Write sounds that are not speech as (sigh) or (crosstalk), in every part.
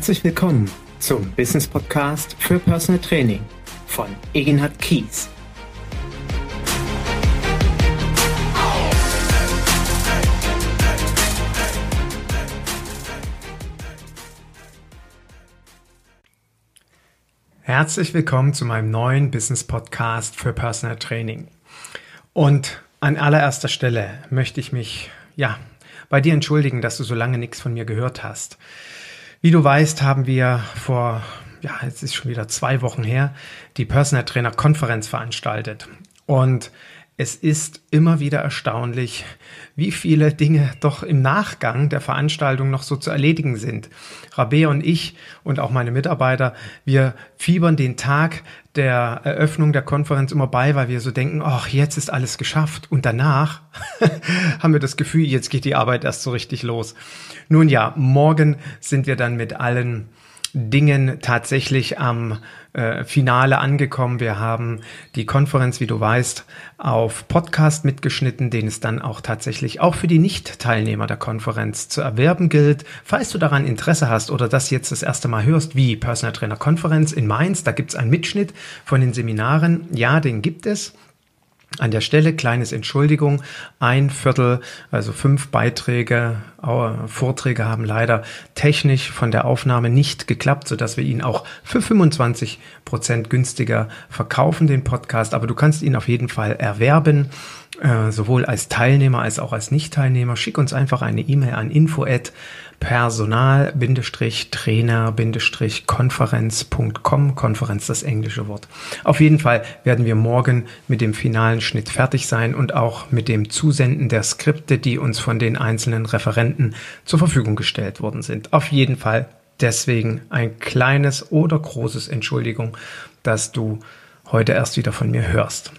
Herzlich willkommen zum Business Podcast für Personal Training von Egenhard Kies. Herzlich willkommen zu meinem neuen Business Podcast für Personal Training. Und an allererster Stelle möchte ich mich, ja, bei dir entschuldigen, dass du so lange nichts von mir gehört hast. Wie du weißt, haben wir vor, ja, jetzt ist schon wieder zwei Wochen her, die Personal Trainer Konferenz veranstaltet. Und es ist immer wieder erstaunlich, wie viele Dinge doch im Nachgang der Veranstaltung noch so zu erledigen sind. Rabea und ich und auch meine Mitarbeiter, wir fiebern den Tag der Eröffnung der Konferenz immer bei, weil wir so denken, ach, jetzt ist alles geschafft. Und danach (laughs) haben wir das Gefühl, jetzt geht die Arbeit erst so richtig los. Nun ja, morgen sind wir dann mit allen Dingen tatsächlich am äh, Finale angekommen. Wir haben die Konferenz, wie du weißt, auf Podcast mitgeschnitten, den es dann auch tatsächlich auch für die Nicht-Teilnehmer der Konferenz zu erwerben gilt. Falls du daran Interesse hast oder das jetzt das erste Mal hörst, wie Personal Trainer Konferenz in Mainz, da gibt es einen Mitschnitt von den Seminaren. Ja, den gibt es. An der Stelle kleines Entschuldigung, ein Viertel, also fünf Beiträge, Vorträge haben leider technisch von der Aufnahme nicht geklappt, sodass wir ihn auch für 25 Prozent günstiger verkaufen, den Podcast. Aber du kannst ihn auf jeden Fall erwerben, äh, sowohl als Teilnehmer als auch als Nicht-Teilnehmer. Schick uns einfach eine E-Mail an info@ Personal-Trainer-Konferenz.com, Konferenz das englische Wort. Auf jeden Fall werden wir morgen mit dem finalen Schnitt fertig sein und auch mit dem Zusenden der Skripte, die uns von den einzelnen Referenten zur Verfügung gestellt worden sind. Auf jeden Fall deswegen ein kleines oder großes Entschuldigung, dass du heute erst wieder von mir hörst.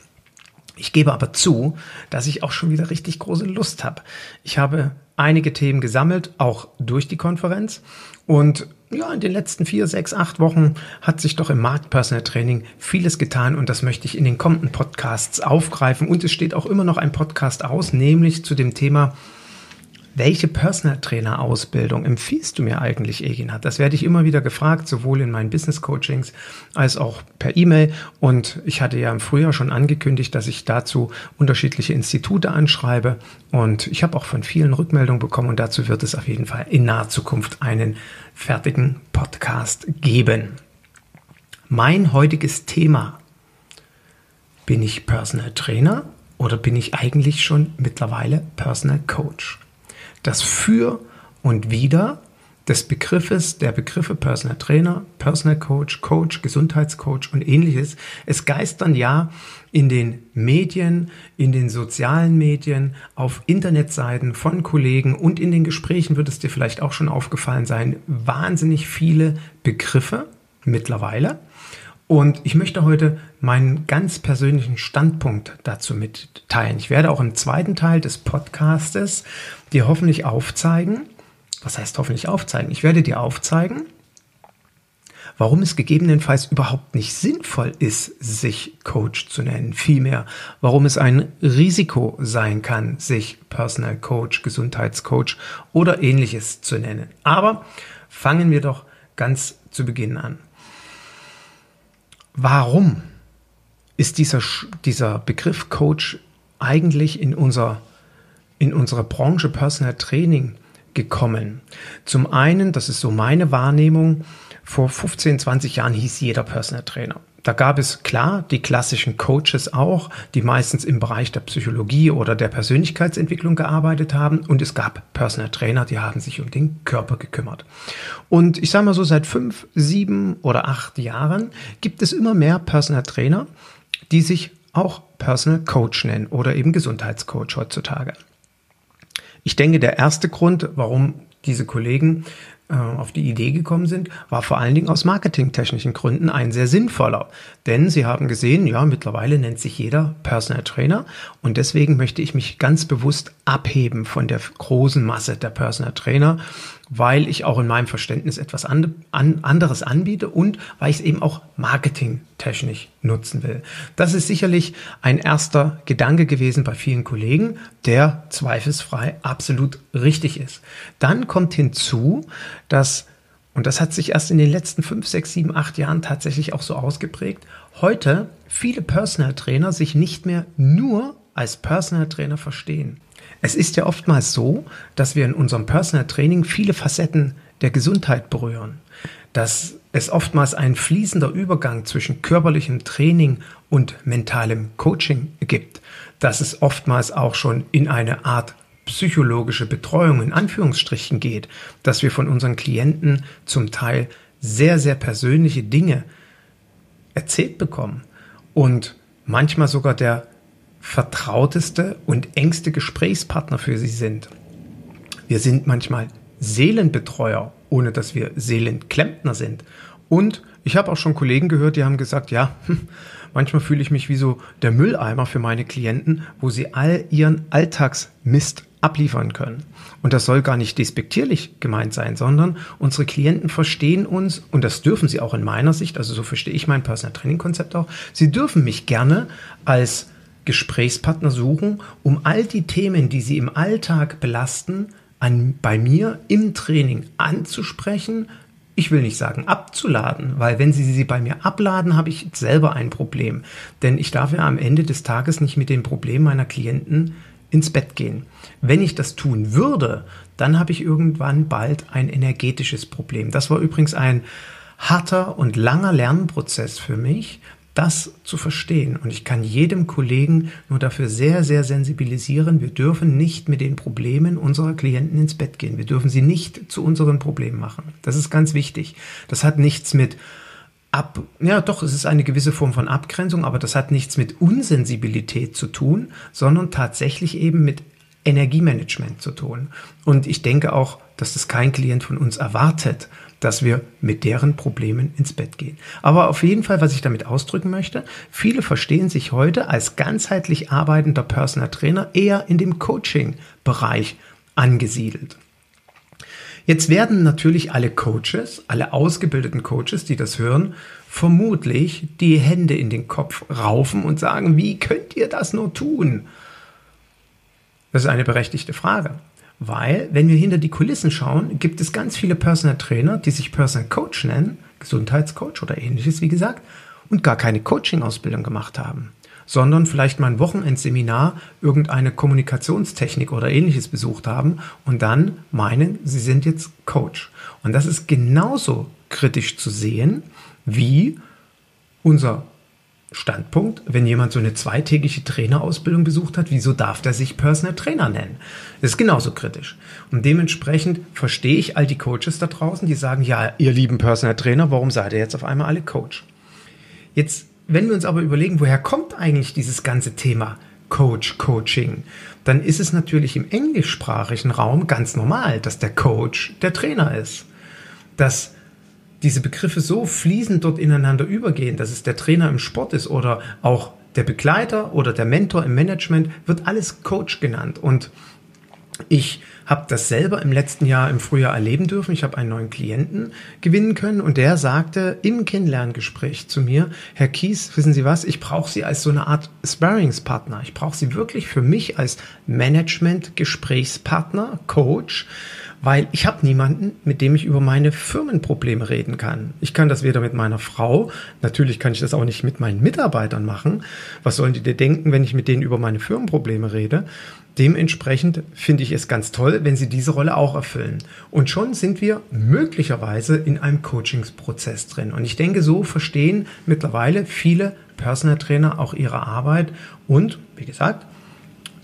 Ich gebe aber zu, dass ich auch schon wieder richtig große Lust habe. Ich habe einige Themen gesammelt, auch durch die Konferenz. Und ja, in den letzten vier, sechs, acht Wochen hat sich doch im Markt Personal Training vieles getan und das möchte ich in den kommenden Podcasts aufgreifen. Und es steht auch immer noch ein Podcast aus, nämlich zu dem Thema welche Personal Trainer Ausbildung empfiehlst du mir eigentlich, Eginhard? Das werde ich immer wieder gefragt, sowohl in meinen Business Coachings als auch per E-Mail. Und ich hatte ja im Frühjahr schon angekündigt, dass ich dazu unterschiedliche Institute anschreibe. Und ich habe auch von vielen Rückmeldungen bekommen und dazu wird es auf jeden Fall in naher Zukunft einen fertigen Podcast geben. Mein heutiges Thema. Bin ich Personal Trainer oder bin ich eigentlich schon mittlerweile Personal Coach? Das Für und Wider des Begriffes, der Begriffe Personal Trainer, Personal Coach, Coach, Gesundheitscoach und ähnliches. Es geistern ja in den Medien, in den sozialen Medien, auf Internetseiten von Kollegen und in den Gesprächen wird es dir vielleicht auch schon aufgefallen sein, wahnsinnig viele Begriffe mittlerweile. Und ich möchte heute meinen ganz persönlichen Standpunkt dazu mitteilen. Ich werde auch im zweiten Teil des Podcastes dir hoffentlich aufzeigen, was heißt hoffentlich aufzeigen? Ich werde dir aufzeigen, warum es gegebenenfalls überhaupt nicht sinnvoll ist, sich Coach zu nennen. Vielmehr, warum es ein Risiko sein kann, sich Personal Coach, Gesundheitscoach oder ähnliches zu nennen. Aber fangen wir doch ganz zu Beginn an. Warum ist dieser, dieser Begriff Coach eigentlich in, unser, in unsere Branche Personal Training gekommen? Zum einen, das ist so meine Wahrnehmung, vor 15, 20 Jahren hieß jeder Personal Trainer. Da gab es klar die klassischen Coaches auch, die meistens im Bereich der Psychologie oder der Persönlichkeitsentwicklung gearbeitet haben. Und es gab Personal Trainer, die haben sich um den Körper gekümmert. Und ich sage mal so, seit fünf, sieben oder acht Jahren gibt es immer mehr Personal Trainer, die sich auch Personal Coach nennen oder eben Gesundheitscoach heutzutage. Ich denke, der erste Grund, warum diese Kollegen äh, auf die Idee gekommen sind, war vor allen Dingen aus marketingtechnischen Gründen ein sehr sinnvoller. Denn sie haben gesehen, ja, mittlerweile nennt sich jeder Personal Trainer und deswegen möchte ich mich ganz bewusst abheben von der großen Masse der Personal Trainer weil ich auch in meinem Verständnis etwas an, an, anderes anbiete und weil ich es eben auch marketingtechnisch nutzen will. Das ist sicherlich ein erster Gedanke gewesen bei vielen Kollegen, der zweifelsfrei absolut richtig ist. Dann kommt hinzu, dass Und das hat sich erst in den letzten fünf, sechs, sieben, acht Jahren tatsächlich auch so ausgeprägt. Heute viele Personal Trainer sich nicht mehr nur als Personal Trainer verstehen. Es ist ja oftmals so, dass wir in unserem Personal Training viele Facetten der Gesundheit berühren. Dass es oftmals ein fließender Übergang zwischen körperlichem Training und mentalem Coaching gibt. Dass es oftmals auch schon in eine Art psychologische Betreuung in Anführungsstrichen geht, dass wir von unseren Klienten zum Teil sehr, sehr persönliche Dinge erzählt bekommen und manchmal sogar der vertrauteste und engste Gesprächspartner für sie sind. Wir sind manchmal Seelenbetreuer, ohne dass wir Seelenklempner sind. Und ich habe auch schon Kollegen gehört, die haben gesagt, ja, manchmal fühle ich mich wie so der Mülleimer für meine Klienten, wo sie all ihren Alltagsmist abliefern können. Und das soll gar nicht despektierlich gemeint sein, sondern unsere Klienten verstehen uns, und das dürfen sie auch in meiner Sicht, also so verstehe ich mein Personal Training Konzept auch, sie dürfen mich gerne als Gesprächspartner suchen, um all die Themen, die sie im Alltag belasten, an, bei mir im Training anzusprechen, ich will nicht sagen abzuladen, weil wenn Sie sie bei mir abladen, habe ich selber ein Problem. Denn ich darf ja am Ende des Tages nicht mit den Problemen meiner Klienten ins Bett gehen. Wenn ich das tun würde, dann habe ich irgendwann bald ein energetisches Problem. Das war übrigens ein harter und langer Lernprozess für mich, das zu verstehen. Und ich kann jedem Kollegen nur dafür sehr, sehr sensibilisieren. Wir dürfen nicht mit den Problemen unserer Klienten ins Bett gehen. Wir dürfen sie nicht zu unseren Problemen machen. Das ist ganz wichtig. Das hat nichts mit ab, ja doch, es ist eine gewisse Form von Abgrenzung, aber das hat nichts mit Unsensibilität zu tun, sondern tatsächlich eben mit Energiemanagement zu tun. Und ich denke auch, dass das kein Klient von uns erwartet, dass wir mit deren Problemen ins Bett gehen. Aber auf jeden Fall, was ich damit ausdrücken möchte, viele verstehen sich heute als ganzheitlich arbeitender Personal Trainer eher in dem Coaching-Bereich angesiedelt. Jetzt werden natürlich alle Coaches, alle ausgebildeten Coaches, die das hören, vermutlich die Hände in den Kopf raufen und sagen, wie könnt ihr das nur tun? Das ist eine berechtigte Frage. Weil, wenn wir hinter die Kulissen schauen, gibt es ganz viele Personal Trainer, die sich Personal Coach nennen, Gesundheitscoach oder ähnliches, wie gesagt, und gar keine Coaching-Ausbildung gemacht haben sondern vielleicht mal ein Wochenendseminar, irgendeine Kommunikationstechnik oder ähnliches besucht haben und dann meinen, sie sind jetzt Coach. Und das ist genauso kritisch zu sehen wie unser Standpunkt, wenn jemand so eine zweitägige Trainerausbildung besucht hat, wieso darf der sich Personal Trainer nennen? Das ist genauso kritisch. Und dementsprechend verstehe ich all die Coaches da draußen, die sagen, ja, ihr lieben Personal Trainer, warum seid ihr jetzt auf einmal alle Coach? Jetzt wenn wir uns aber überlegen, woher kommt eigentlich dieses ganze Thema Coach, Coaching, dann ist es natürlich im englischsprachigen Raum ganz normal, dass der Coach der Trainer ist. Dass diese Begriffe so fließend dort ineinander übergehen, dass es der Trainer im Sport ist oder auch der Begleiter oder der Mentor im Management, wird alles Coach genannt. Und ich habe das selber im letzten Jahr im Frühjahr erleben dürfen. Ich habe einen neuen Klienten gewinnen können und der sagte im Kennenlerngespräch zu mir, Herr Kies, wissen Sie was, ich brauche Sie als so eine Art Sparringspartner. Ich brauche Sie wirklich für mich als Management-Gesprächspartner, Coach, weil ich habe niemanden, mit dem ich über meine Firmenprobleme reden kann. Ich kann das weder mit meiner Frau, natürlich kann ich das auch nicht mit meinen Mitarbeitern machen. Was sollen die dir denken, wenn ich mit denen über meine Firmenprobleme rede? Dementsprechend finde ich es ganz toll, wenn sie diese Rolle auch erfüllen. Und schon sind wir möglicherweise in einem Coachingsprozess drin. Und ich denke, so verstehen mittlerweile viele Personal Trainer auch ihre Arbeit und, wie gesagt,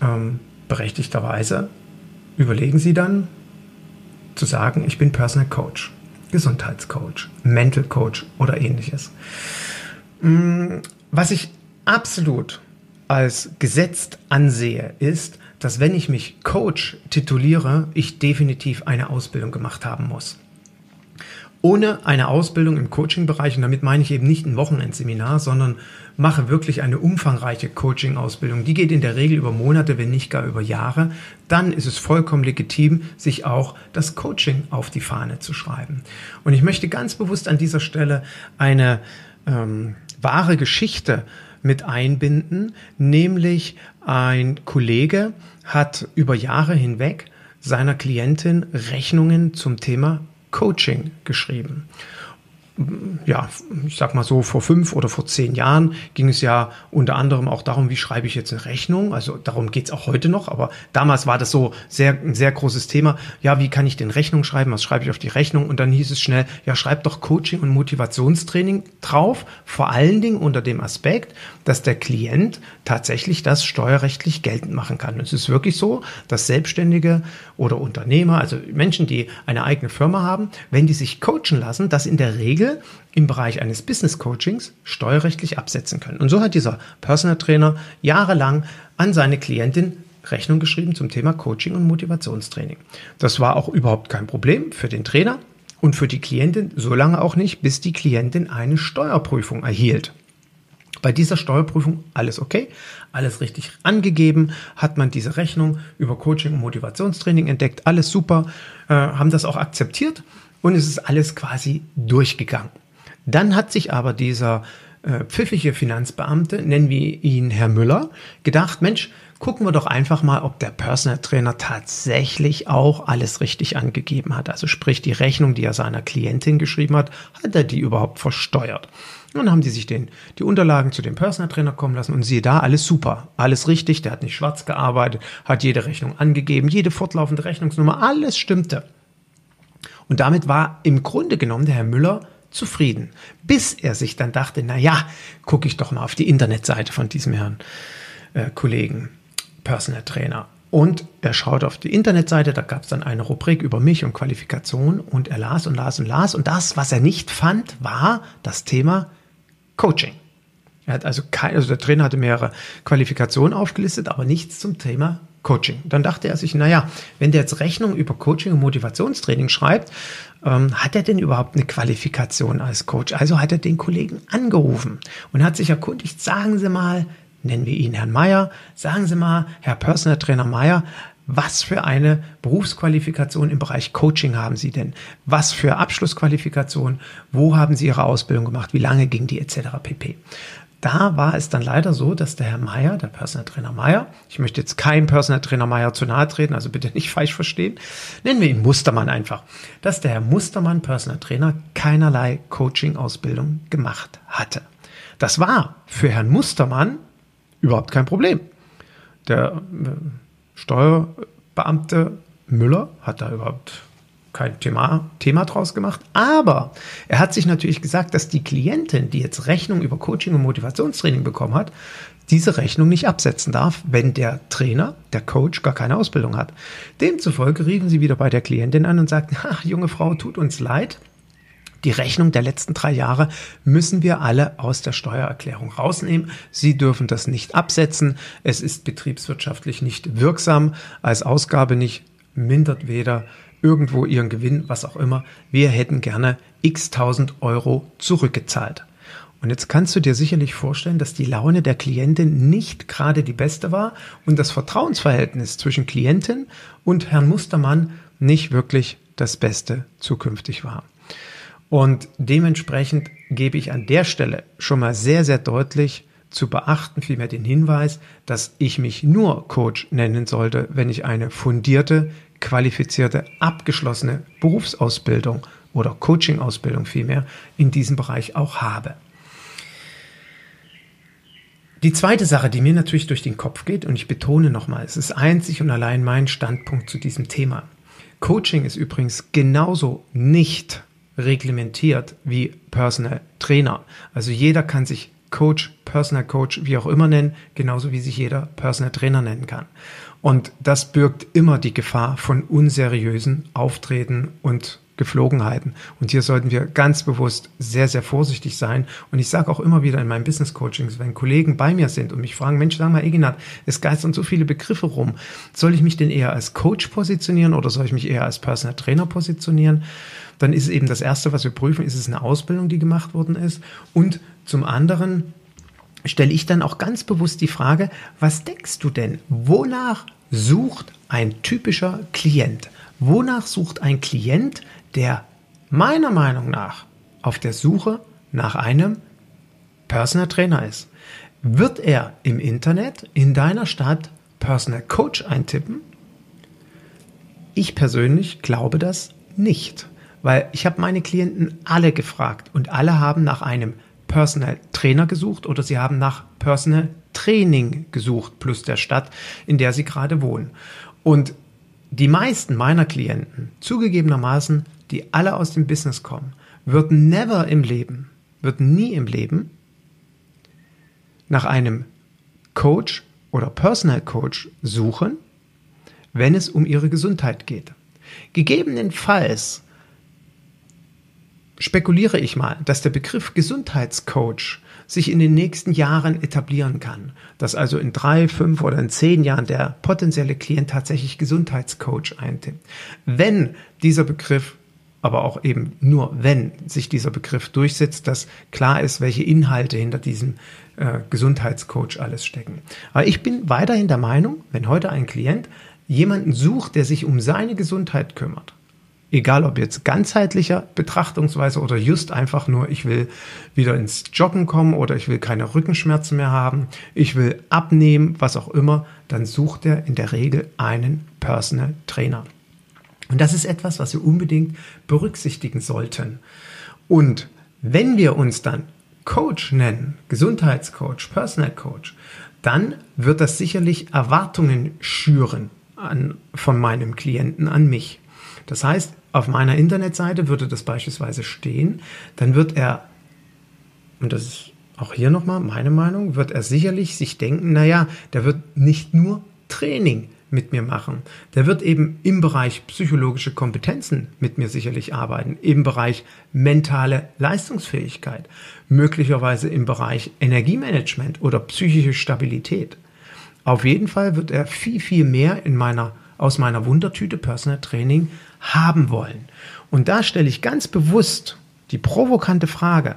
ähm, berechtigterweise überlegen sie dann, zu sagen, ich bin Personal Coach, Gesundheitscoach, Mental Coach oder ähnliches. Mm, was ich absolut als gesetzt ansehe, ist, dass wenn ich mich Coach tituliere, ich definitiv eine Ausbildung gemacht haben muss ohne eine Ausbildung im Coaching-Bereich, und damit meine ich eben nicht ein Wochenendseminar, sondern mache wirklich eine umfangreiche Coaching-Ausbildung. Die geht in der Regel über Monate, wenn nicht gar über Jahre. Dann ist es vollkommen legitim, sich auch das Coaching auf die Fahne zu schreiben. Und ich möchte ganz bewusst an dieser Stelle eine ähm, wahre Geschichte mit einbinden, nämlich ein Kollege hat über Jahre hinweg seiner Klientin Rechnungen zum Thema Coaching geschrieben ja, ich sag mal so, vor fünf oder vor zehn Jahren ging es ja unter anderem auch darum, wie schreibe ich jetzt eine Rechnung. Also darum geht's auch heute noch, aber damals war das so sehr, ein sehr großes Thema. Ja, wie kann ich denn Rechnung schreiben? Was schreibe ich auf die Rechnung? Und dann hieß es schnell, ja, schreib doch Coaching und Motivationstraining drauf. Vor allen Dingen unter dem Aspekt, dass der Klient tatsächlich das steuerrechtlich geltend machen kann. Es ist wirklich so, dass Selbstständige oder Unternehmer, also Menschen, die eine eigene Firma haben, wenn die sich coachen lassen, dass in der Regel im Bereich eines Business Coachings steuerrechtlich absetzen können. Und so hat dieser Personal Trainer jahrelang an seine Klientin Rechnung geschrieben zum Thema Coaching und Motivationstraining. Das war auch überhaupt kein Problem für den Trainer und für die Klientin, solange auch nicht, bis die Klientin eine Steuerprüfung erhielt. Bei dieser Steuerprüfung alles okay, alles richtig angegeben, hat man diese Rechnung über Coaching und Motivationstraining entdeckt, alles super, äh, haben das auch akzeptiert und es ist alles quasi durchgegangen. Dann hat sich aber dieser äh, pfiffige Finanzbeamte, nennen wir ihn Herr Müller, gedacht, Mensch, gucken wir doch einfach mal, ob der Personal Trainer tatsächlich auch alles richtig angegeben hat. Also sprich, die Rechnung, die er seiner Klientin geschrieben hat, hat er die überhaupt versteuert? Und dann haben die sich den, die Unterlagen zu dem Personal Trainer kommen lassen und siehe da, alles super, alles richtig, der hat nicht schwarz gearbeitet, hat jede Rechnung angegeben, jede fortlaufende Rechnungsnummer, alles stimmte. Und damit war im Grunde genommen der Herr Müller zufrieden, bis er sich dann dachte, na ja, gucke ich doch mal auf die Internetseite von diesem Herrn äh, Kollegen, Personal Trainer. Und er schaut auf die Internetseite, da gab es dann eine Rubrik über mich und Qualifikation und er las und las und las. Und das, was er nicht fand, war das Thema Coaching. Er hat also kein, also der Trainer hatte mehrere Qualifikationen aufgelistet, aber nichts zum Thema Coaching. Dann dachte er sich, naja, wenn der jetzt Rechnung über Coaching und Motivationstraining schreibt, ähm, hat er denn überhaupt eine Qualifikation als Coach? Also hat er den Kollegen angerufen und hat sich erkundigt, sagen Sie mal, nennen wir ihn Herrn Meier, sagen Sie mal, Herr Personal Trainer Meier, was für eine Berufsqualifikation im Bereich Coaching haben Sie denn? Was für Abschlussqualifikation? Wo haben Sie Ihre Ausbildung gemacht? Wie lange ging die etc. pp. Da war es dann leider so, dass der Herr Meier, der Personal Trainer Meier, ich möchte jetzt keinem Personal Trainer Meier zu nahe treten, also bitte nicht (laughs) falsch verstehen, nennen wir ihn Mustermann einfach, dass der Herr Mustermann, Personal Trainer, keinerlei Coaching-Ausbildung gemacht hatte. Das war für Herrn Mustermann überhaupt kein Problem. Der äh, Steuerbeamte Müller hat da überhaupt kein Thema, Thema draus gemacht. Aber er hat sich natürlich gesagt, dass die Klientin, die jetzt Rechnung über Coaching und Motivationstraining bekommen hat, diese Rechnung nicht absetzen darf, wenn der Trainer, der Coach, gar keine Ausbildung hat. Demzufolge riefen sie wieder bei der Klientin an und sagten, ach, junge Frau, tut uns leid. Die Rechnung der letzten drei Jahre müssen wir alle aus der Steuererklärung rausnehmen. Sie dürfen das nicht absetzen. Es ist betriebswirtschaftlich nicht wirksam, als Ausgabe nicht, mindert weder irgendwo ihren Gewinn, was auch immer. Wir hätten gerne x tausend Euro zurückgezahlt. Und jetzt kannst du dir sicherlich vorstellen, dass die Laune der Klientin nicht gerade die beste war und das Vertrauensverhältnis zwischen Klientin und Herrn Mustermann nicht wirklich das Beste zukünftig war. Und dementsprechend gebe ich an der Stelle schon mal sehr, sehr deutlich zu beachten, vielmehr den Hinweis, dass ich mich nur Coach nennen sollte, wenn ich eine fundierte, qualifizierte, abgeschlossene Berufsausbildung oder Coaching-Ausbildung vielmehr in diesem Bereich auch habe. Die zweite Sache, die mir natürlich durch den Kopf geht, und ich betone nochmal, es ist einzig und allein mein Standpunkt zu diesem Thema. Coaching ist übrigens genauso nicht reglementiert wie Personal Trainer. Also jeder kann sich Coach, Personal Coach, wie auch immer nennen, genauso wie sich jeder Personal Trainer nennen kann. Und das birgt immer die Gefahr von unseriösen Auftreten und Geflogenheiten. Und hier sollten wir ganz bewusst sehr, sehr vorsichtig sein. Und ich sage auch immer wieder in meinen Business Coachings, wenn Kollegen bei mir sind und mich fragen, Mensch, sag mal, Eginat, es geistern so viele Begriffe rum. Soll ich mich denn eher als Coach positionieren oder soll ich mich eher als Personal Trainer positionieren? Dann ist eben das Erste, was wir prüfen, ist es eine Ausbildung, die gemacht worden ist. Und zum anderen, stelle ich dann auch ganz bewusst die Frage, was denkst du denn? Wonach sucht ein typischer Klient? Wonach sucht ein Klient, der meiner Meinung nach auf der Suche nach einem Personal Trainer ist? Wird er im Internet in deiner Stadt Personal Coach eintippen? Ich persönlich glaube das nicht. weil ich habe meine Klienten alle gefragt und alle haben nach einem Personal Trainer gesucht oder sie haben nach Personal Training gesucht, plus der Stadt, in der sie gerade wohnen. Und die meisten meiner Klienten, zugegebenermaßen, die alle aus dem Business kommen, würden never im Leben, würden nie im Leben nach einem Coach oder Personal Coach suchen, wenn es um ihre Gesundheit geht. Gegebenenfalls spekuliere ich mal, dass der Begriff Gesundheitscoach sich in den nächsten Jahren etablieren kann. Dass also in drei, fünf oder in zehn Jahren der potenzielle Klient tatsächlich Gesundheitscoach eintippt. Wenn dieser Begriff aber auch eben nur wenn sich dieser Begriff durchsetzt, dass klar ist, welche Inhalte hinter diesem äh, Gesundheitscoach alles stecken. Aber ich bin weiterhin der Meinung, wenn heute ein Klient jemanden sucht, der sich um seine Gesundheit kümmert, Egal ob jetzt ganzheitlicher Betrachtungsweise oder just einfach nur, ich will wieder ins Joggen kommen oder ich will keine Rückenschmerzen mehr haben, ich will abnehmen, was auch immer, dann sucht er in der Regel einen Personal Trainer. Und das ist etwas, was wir unbedingt berücksichtigen sollten. Und wenn wir uns dann Coach nennen, Gesundheitscoach, Personal Coach, dann wird das sicherlich Erwartungen schüren an, von meinem Klienten an mich. Das heißt, auf meiner Internetseite würde das beispielsweise stehen, dann wird er, und das ist auch hier nochmal meine Meinung, wird er sicherlich sich denken, naja, der wird nicht nur Training mit mir machen. Der wird eben im Bereich psychologische Kompetenzen mit mir sicherlich arbeiten, im Bereich mentale Leistungsfähigkeit, möglicherweise im Bereich Energiemanagement oder psychische Stabilität. Auf jeden Fall wird er viel, viel mehr in meiner, aus meiner Wundertüte Personal Training haben wollen. Und da stelle ich ganz bewusst die provokante Frage,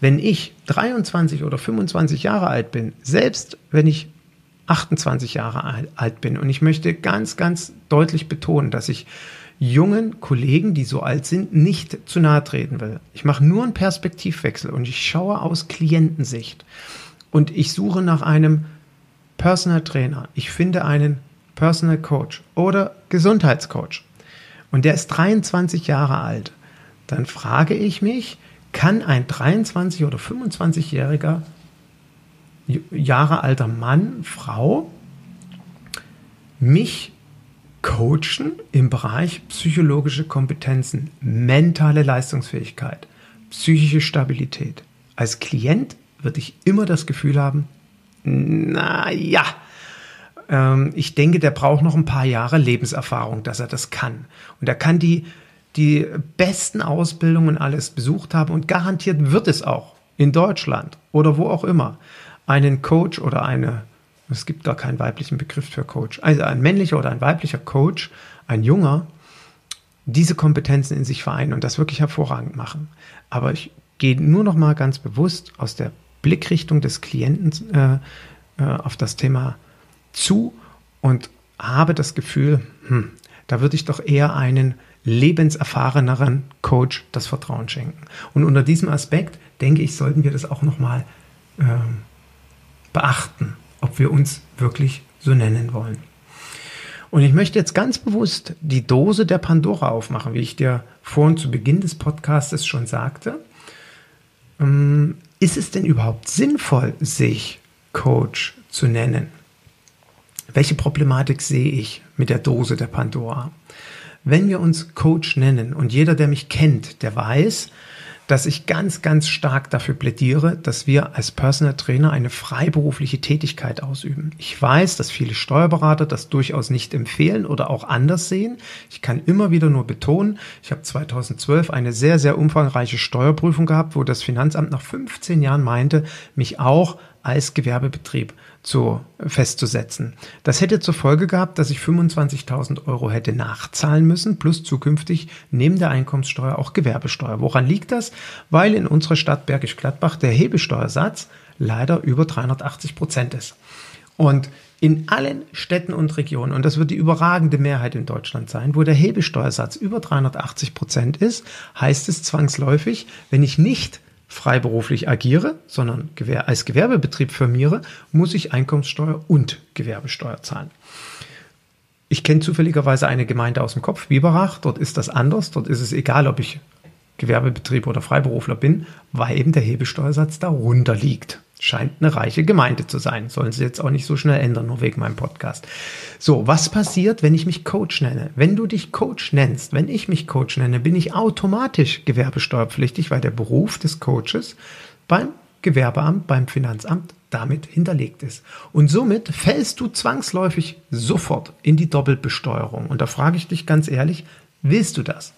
wenn ich 23 oder 25 Jahre alt bin, selbst wenn ich 28 Jahre alt bin und ich möchte ganz, ganz deutlich betonen, dass ich jungen Kollegen, die so alt sind, nicht zu nahe treten will. Ich mache nur einen Perspektivwechsel und ich schaue aus Klientensicht und ich suche nach einem Personal Trainer. Ich finde einen Personal Coach oder Gesundheitscoach und der ist 23 Jahre alt, dann frage ich mich, kann ein 23 oder 25-jähriger Jahre alter Mann, Frau mich coachen im Bereich psychologische Kompetenzen, mentale Leistungsfähigkeit, psychische Stabilität. Als Klient würde ich immer das Gefühl haben, na ja, ähm, ich denke, der braucht noch ein paar Jahre Lebenserfahrung, dass er das kann. Und er kann die, die besten Ausbildungen alles besucht haben und garantiert wird es auch in Deutschland oder wo auch immer einen Coach oder eine, es gibt gar keinen weiblichen Begriff für Coach, also ein männlicher oder ein weiblicher Coach, ein junger, diese Kompetenzen in sich vereinen und das wirklich hervorragend machen. Aber ich gehe nur noch mal ganz bewusst aus der Blickrichtung des Klienten äh, äh, auf das Thema zu und habe das Gefühl, hm, da würde ich doch eher einen lebenserfahreneren Coach das Vertrauen schenken. Und unter diesem Aspekt, denke ich, sollten wir das auch nochmal ähm, beachten, ob wir uns wirklich so nennen wollen. Und ich möchte jetzt ganz bewusst die Dose der Pandora aufmachen, wie ich dir vorhin zu Beginn des Podcasts schon sagte. Ähm, ist es denn überhaupt sinnvoll, sich Coach zu nennen? Welche Problematik sehe ich mit der Dose der Pandora? Wenn wir uns Coach nennen und jeder, der mich kennt, der weiß, dass ich ganz, ganz stark dafür plädiere, dass wir als Personal Trainer eine freiberufliche Tätigkeit ausüben. Ich weiß, dass viele Steuerberater das durchaus nicht empfehlen oder auch anders sehen. Ich kann immer wieder nur betonen, ich habe 2012 eine sehr, sehr umfangreiche Steuerprüfung gehabt, wo das Finanzamt nach 15 Jahren meinte, mich auch als Gewerbebetrieb zu, festzusetzen. Das hätte zur Folge gehabt, dass ich 25.000 Euro hätte nachzahlen müssen, plus zukünftig neben der Einkommenssteuer auch Gewerbesteuer. Woran liegt das? Weil in unserer Stadt Bergisch Gladbach der Hebesteuersatz leider über 380 Prozent ist. Und in allen Städten und Regionen, und das wird die überragende Mehrheit in Deutschland sein, wo der Hebesteuersatz über 380 Prozent ist, heißt es zwangsläufig, wenn ich nicht freiberuflich agiere, sondern als Gewerbebetrieb firmiere, muss ich Einkommenssteuer und Gewerbesteuer zahlen. ich kenne zufälligerweise eine Gemeinde aus dem Kopf, Biberach, dort ist das anders, dort ist es egal, ob ich Gewerbebetrieb oder Freiberufler bin, weil eben der Hebelsteuersatz darunter liegt. Scheint eine reiche Gemeinde zu sein. Sollen sie jetzt auch nicht so schnell ändern, nur wegen meinem Podcast. So, was passiert, wenn ich mich Coach nenne? Wenn du dich Coach nennst, wenn ich mich Coach nenne, bin ich automatisch gewerbesteuerpflichtig, weil der Beruf des Coaches beim Gewerbeamt, beim Finanzamt damit hinterlegt ist. Und somit fällst du zwangsläufig sofort in die Doppelbesteuerung. Und da frage ich dich ganz ehrlich, willst du das?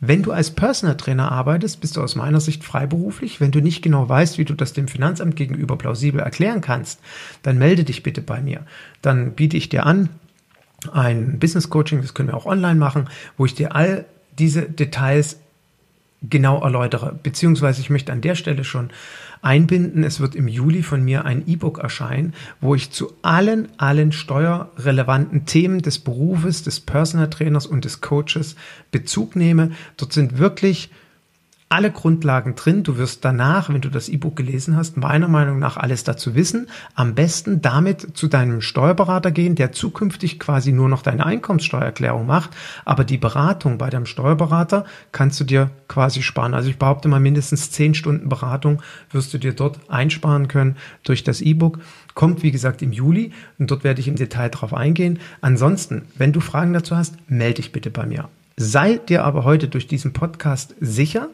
Wenn du als Personal Trainer arbeitest, bist du aus meiner Sicht freiberuflich. Wenn du nicht genau weißt, wie du das dem Finanzamt gegenüber plausibel erklären kannst, dann melde dich bitte bei mir. Dann biete ich dir an ein Business Coaching, das können wir auch online machen, wo ich dir all diese Details genau erläutere. Beziehungsweise ich möchte an der Stelle schon einbinden. Es wird im Juli von mir ein E-Book erscheinen, wo ich zu allen, allen steuerrelevanten Themen des Berufes, des Personal Trainers und des Coaches Bezug nehme. Dort sind wirklich alle Grundlagen drin. Du wirst danach, wenn du das E-Book gelesen hast, meiner Meinung nach alles dazu wissen. Am besten damit zu deinem Steuerberater gehen, der zukünftig quasi nur noch deine Einkommenssteuererklärung macht. Aber die Beratung bei deinem Steuerberater kannst du dir quasi sparen. Also ich behaupte mal mindestens zehn Stunden Beratung wirst du dir dort einsparen können durch das E-Book. Kommt, wie gesagt, im Juli und dort werde ich im Detail drauf eingehen. Ansonsten, wenn du Fragen dazu hast, melde dich bitte bei mir. Sei dir aber heute durch diesen Podcast sicher,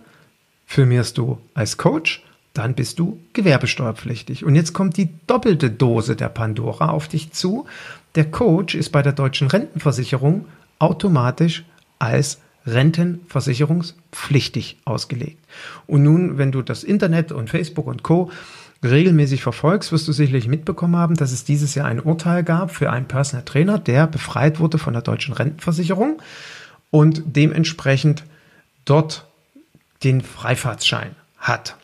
Firmierst du als Coach, dann bist du gewerbesteuerpflichtig. Und jetzt kommt die doppelte Dose der Pandora auf dich zu. Der Coach ist bei der deutschen Rentenversicherung automatisch als rentenversicherungspflichtig ausgelegt. Und nun, wenn du das Internet und Facebook und Co regelmäßig verfolgst, wirst du sicherlich mitbekommen haben, dass es dieses Jahr ein Urteil gab für einen Personal Trainer, der befreit wurde von der deutschen Rentenversicherung und dementsprechend dort den Freifahrtschein hat,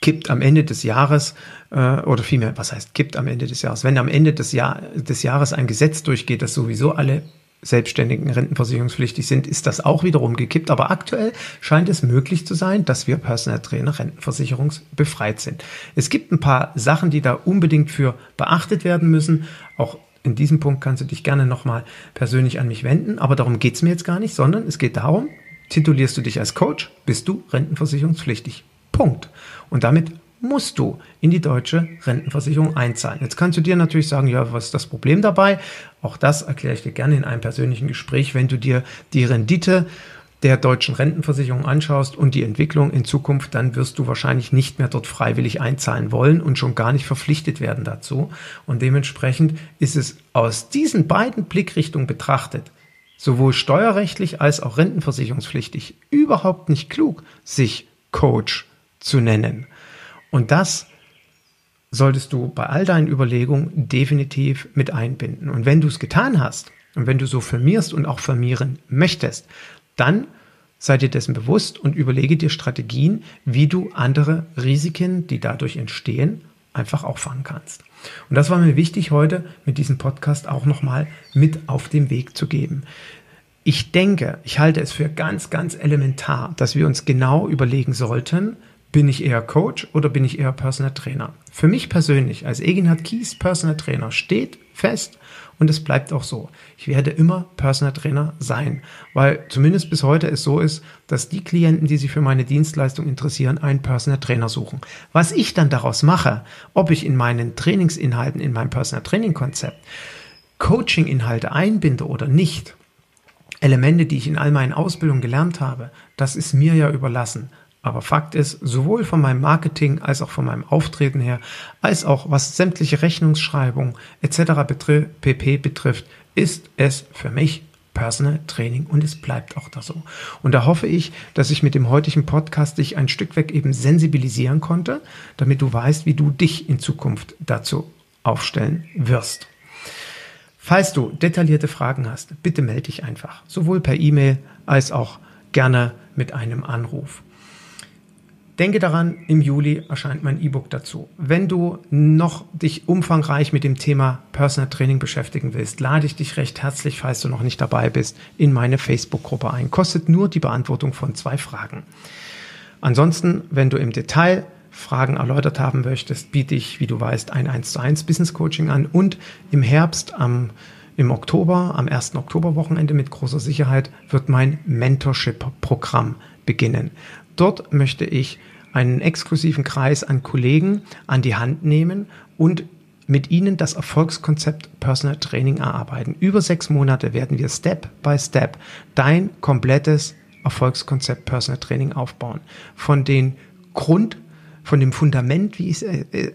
kippt am Ende des Jahres, äh, oder vielmehr, was heißt kippt am Ende des Jahres, wenn am Ende des, Jahr, des Jahres ein Gesetz durchgeht, das sowieso alle Selbstständigen rentenversicherungspflichtig sind, ist das auch wiederum gekippt. Aber aktuell scheint es möglich zu sein, dass wir Personal Trainer rentenversicherungsbefreit sind. Es gibt ein paar Sachen, die da unbedingt für beachtet werden müssen. Auch in diesem Punkt kannst du dich gerne nochmal persönlich an mich wenden. Aber darum geht es mir jetzt gar nicht, sondern es geht darum, Titulierst du dich als Coach, bist du rentenversicherungspflichtig. Punkt. Und damit musst du in die deutsche Rentenversicherung einzahlen. Jetzt kannst du dir natürlich sagen, ja, was ist das Problem dabei? Auch das erkläre ich dir gerne in einem persönlichen Gespräch, wenn du dir die Rendite der deutschen Rentenversicherung anschaust und die Entwicklung in Zukunft, dann wirst du wahrscheinlich nicht mehr dort freiwillig einzahlen wollen und schon gar nicht verpflichtet werden dazu. Und dementsprechend ist es aus diesen beiden Blickrichtungen betrachtet sowohl steuerrechtlich als auch rentenversicherungspflichtig überhaupt nicht klug, sich Coach zu nennen. Und das solltest du bei all deinen Überlegungen definitiv mit einbinden. Und wenn du es getan hast und wenn du so firmierst und auch firmieren möchtest, dann sei dir dessen bewusst und überlege dir Strategien, wie du andere Risiken, die dadurch entstehen, einfach auffangen kannst. Und das war mir wichtig heute mit diesem Podcast auch nochmal mit auf den Weg zu geben. Ich denke, ich halte es für ganz, ganz elementar, dass wir uns genau überlegen sollten, bin ich eher Coach oder bin ich eher Personal Trainer? Für mich persönlich als Eginhard Kies Personal Trainer steht fest und es bleibt auch so. Ich werde immer Personal Trainer sein, weil zumindest bis heute es so ist, dass die Klienten, die sich für meine Dienstleistung interessieren, einen Personal Trainer suchen. Was ich dann daraus mache, ob ich in meinen Trainingsinhalten, in meinem Personal Training Konzept Coaching-Inhalte einbinde oder nicht, Elemente, die ich in all meinen Ausbildungen gelernt habe, das ist mir ja überlassen. Aber Fakt ist, sowohl von meinem Marketing als auch von meinem Auftreten her, als auch was sämtliche Rechnungsschreibung etc. pp betrifft, ist es für mich Personal Training und es bleibt auch da so. Und da hoffe ich, dass ich mit dem heutigen Podcast dich ein Stück weg eben sensibilisieren konnte, damit du weißt, wie du dich in Zukunft dazu aufstellen wirst. Falls du detaillierte Fragen hast, bitte melde dich einfach, sowohl per E-Mail als auch gerne mit einem Anruf. Denke daran, im Juli erscheint mein E-Book dazu. Wenn du noch dich umfangreich mit dem Thema Personal Training beschäftigen willst, lade ich dich recht herzlich, falls du noch nicht dabei bist, in meine Facebook-Gruppe ein. Kostet nur die Beantwortung von zwei Fragen. Ansonsten, wenn du im Detail Fragen erläutert haben möchtest, biete ich, wie du weißt, ein 1 zu 1 Business Coaching an und im Herbst am im Oktober, am 1. Oktoberwochenende mit großer Sicherheit, wird mein Mentorship-Programm beginnen. Dort möchte ich einen exklusiven Kreis an Kollegen an die Hand nehmen und mit Ihnen das Erfolgskonzept Personal Training erarbeiten. Über sechs Monate werden wir Step by Step dein komplettes Erfolgskonzept Personal Training aufbauen. Von den Grund, von dem Fundament, wie ich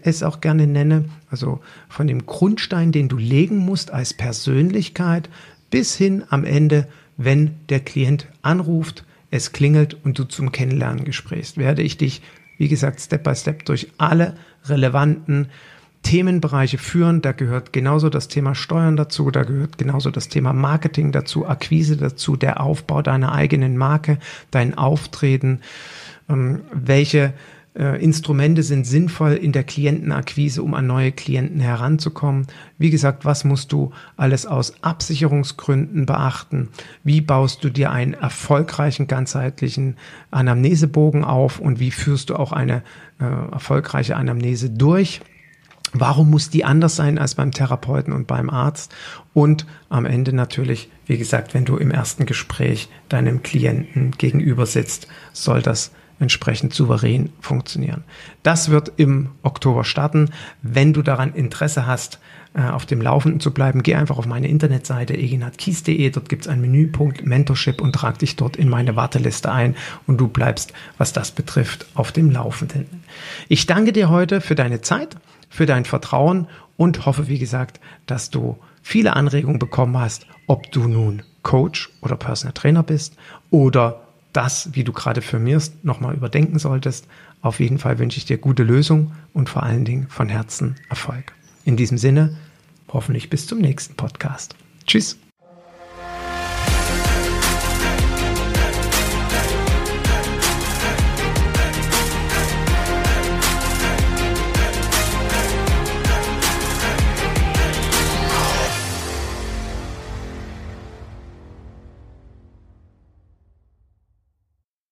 es auch gerne nenne, also von dem Grundstein, den du legen musst als Persönlichkeit, bis hin am Ende, wenn der Klient anruft, es klingelt und du zum Kennenlernen gesprächst, werde ich dich, wie gesagt, Step by Step durch alle relevanten Themenbereiche führen. Da gehört genauso das Thema Steuern dazu, da gehört genauso das Thema Marketing dazu, Akquise dazu, der Aufbau deiner eigenen Marke, dein Auftreten, ähm, welche äh, Instrumente sind sinnvoll in der Klientenakquise, um an neue Klienten heranzukommen. Wie gesagt, was musst du alles aus Absicherungsgründen beachten? Wie baust du dir einen erfolgreichen ganzheitlichen Anamnesebogen auf und wie führst du auch eine äh, erfolgreiche Anamnese durch? Warum muss die anders sein als beim Therapeuten und beim Arzt? Und am Ende natürlich, wie gesagt, wenn du im ersten Gespräch deinem Klienten gegenüber sitzt, soll das entsprechend souverän funktionieren. Das wird im Oktober starten. Wenn du daran Interesse hast, äh, auf dem Laufenden zu bleiben, geh einfach auf meine Internetseite eginatkies.de. Dort gibt es einen Menüpunkt Mentorship und trag dich dort in meine Warteliste ein und du bleibst, was das betrifft, auf dem Laufenden. Ich danke dir heute für deine Zeit für dein Vertrauen und hoffe, wie gesagt, dass du viele Anregungen bekommen hast, ob du nun Coach oder Personal Trainer bist oder das, wie du gerade firmierst, nochmal überdenken solltest. Auf jeden Fall wünsche ich dir gute Lösung und vor allen Dingen von Herzen Erfolg. In diesem Sinne, hoffentlich bis zum nächsten Podcast. Tschüss.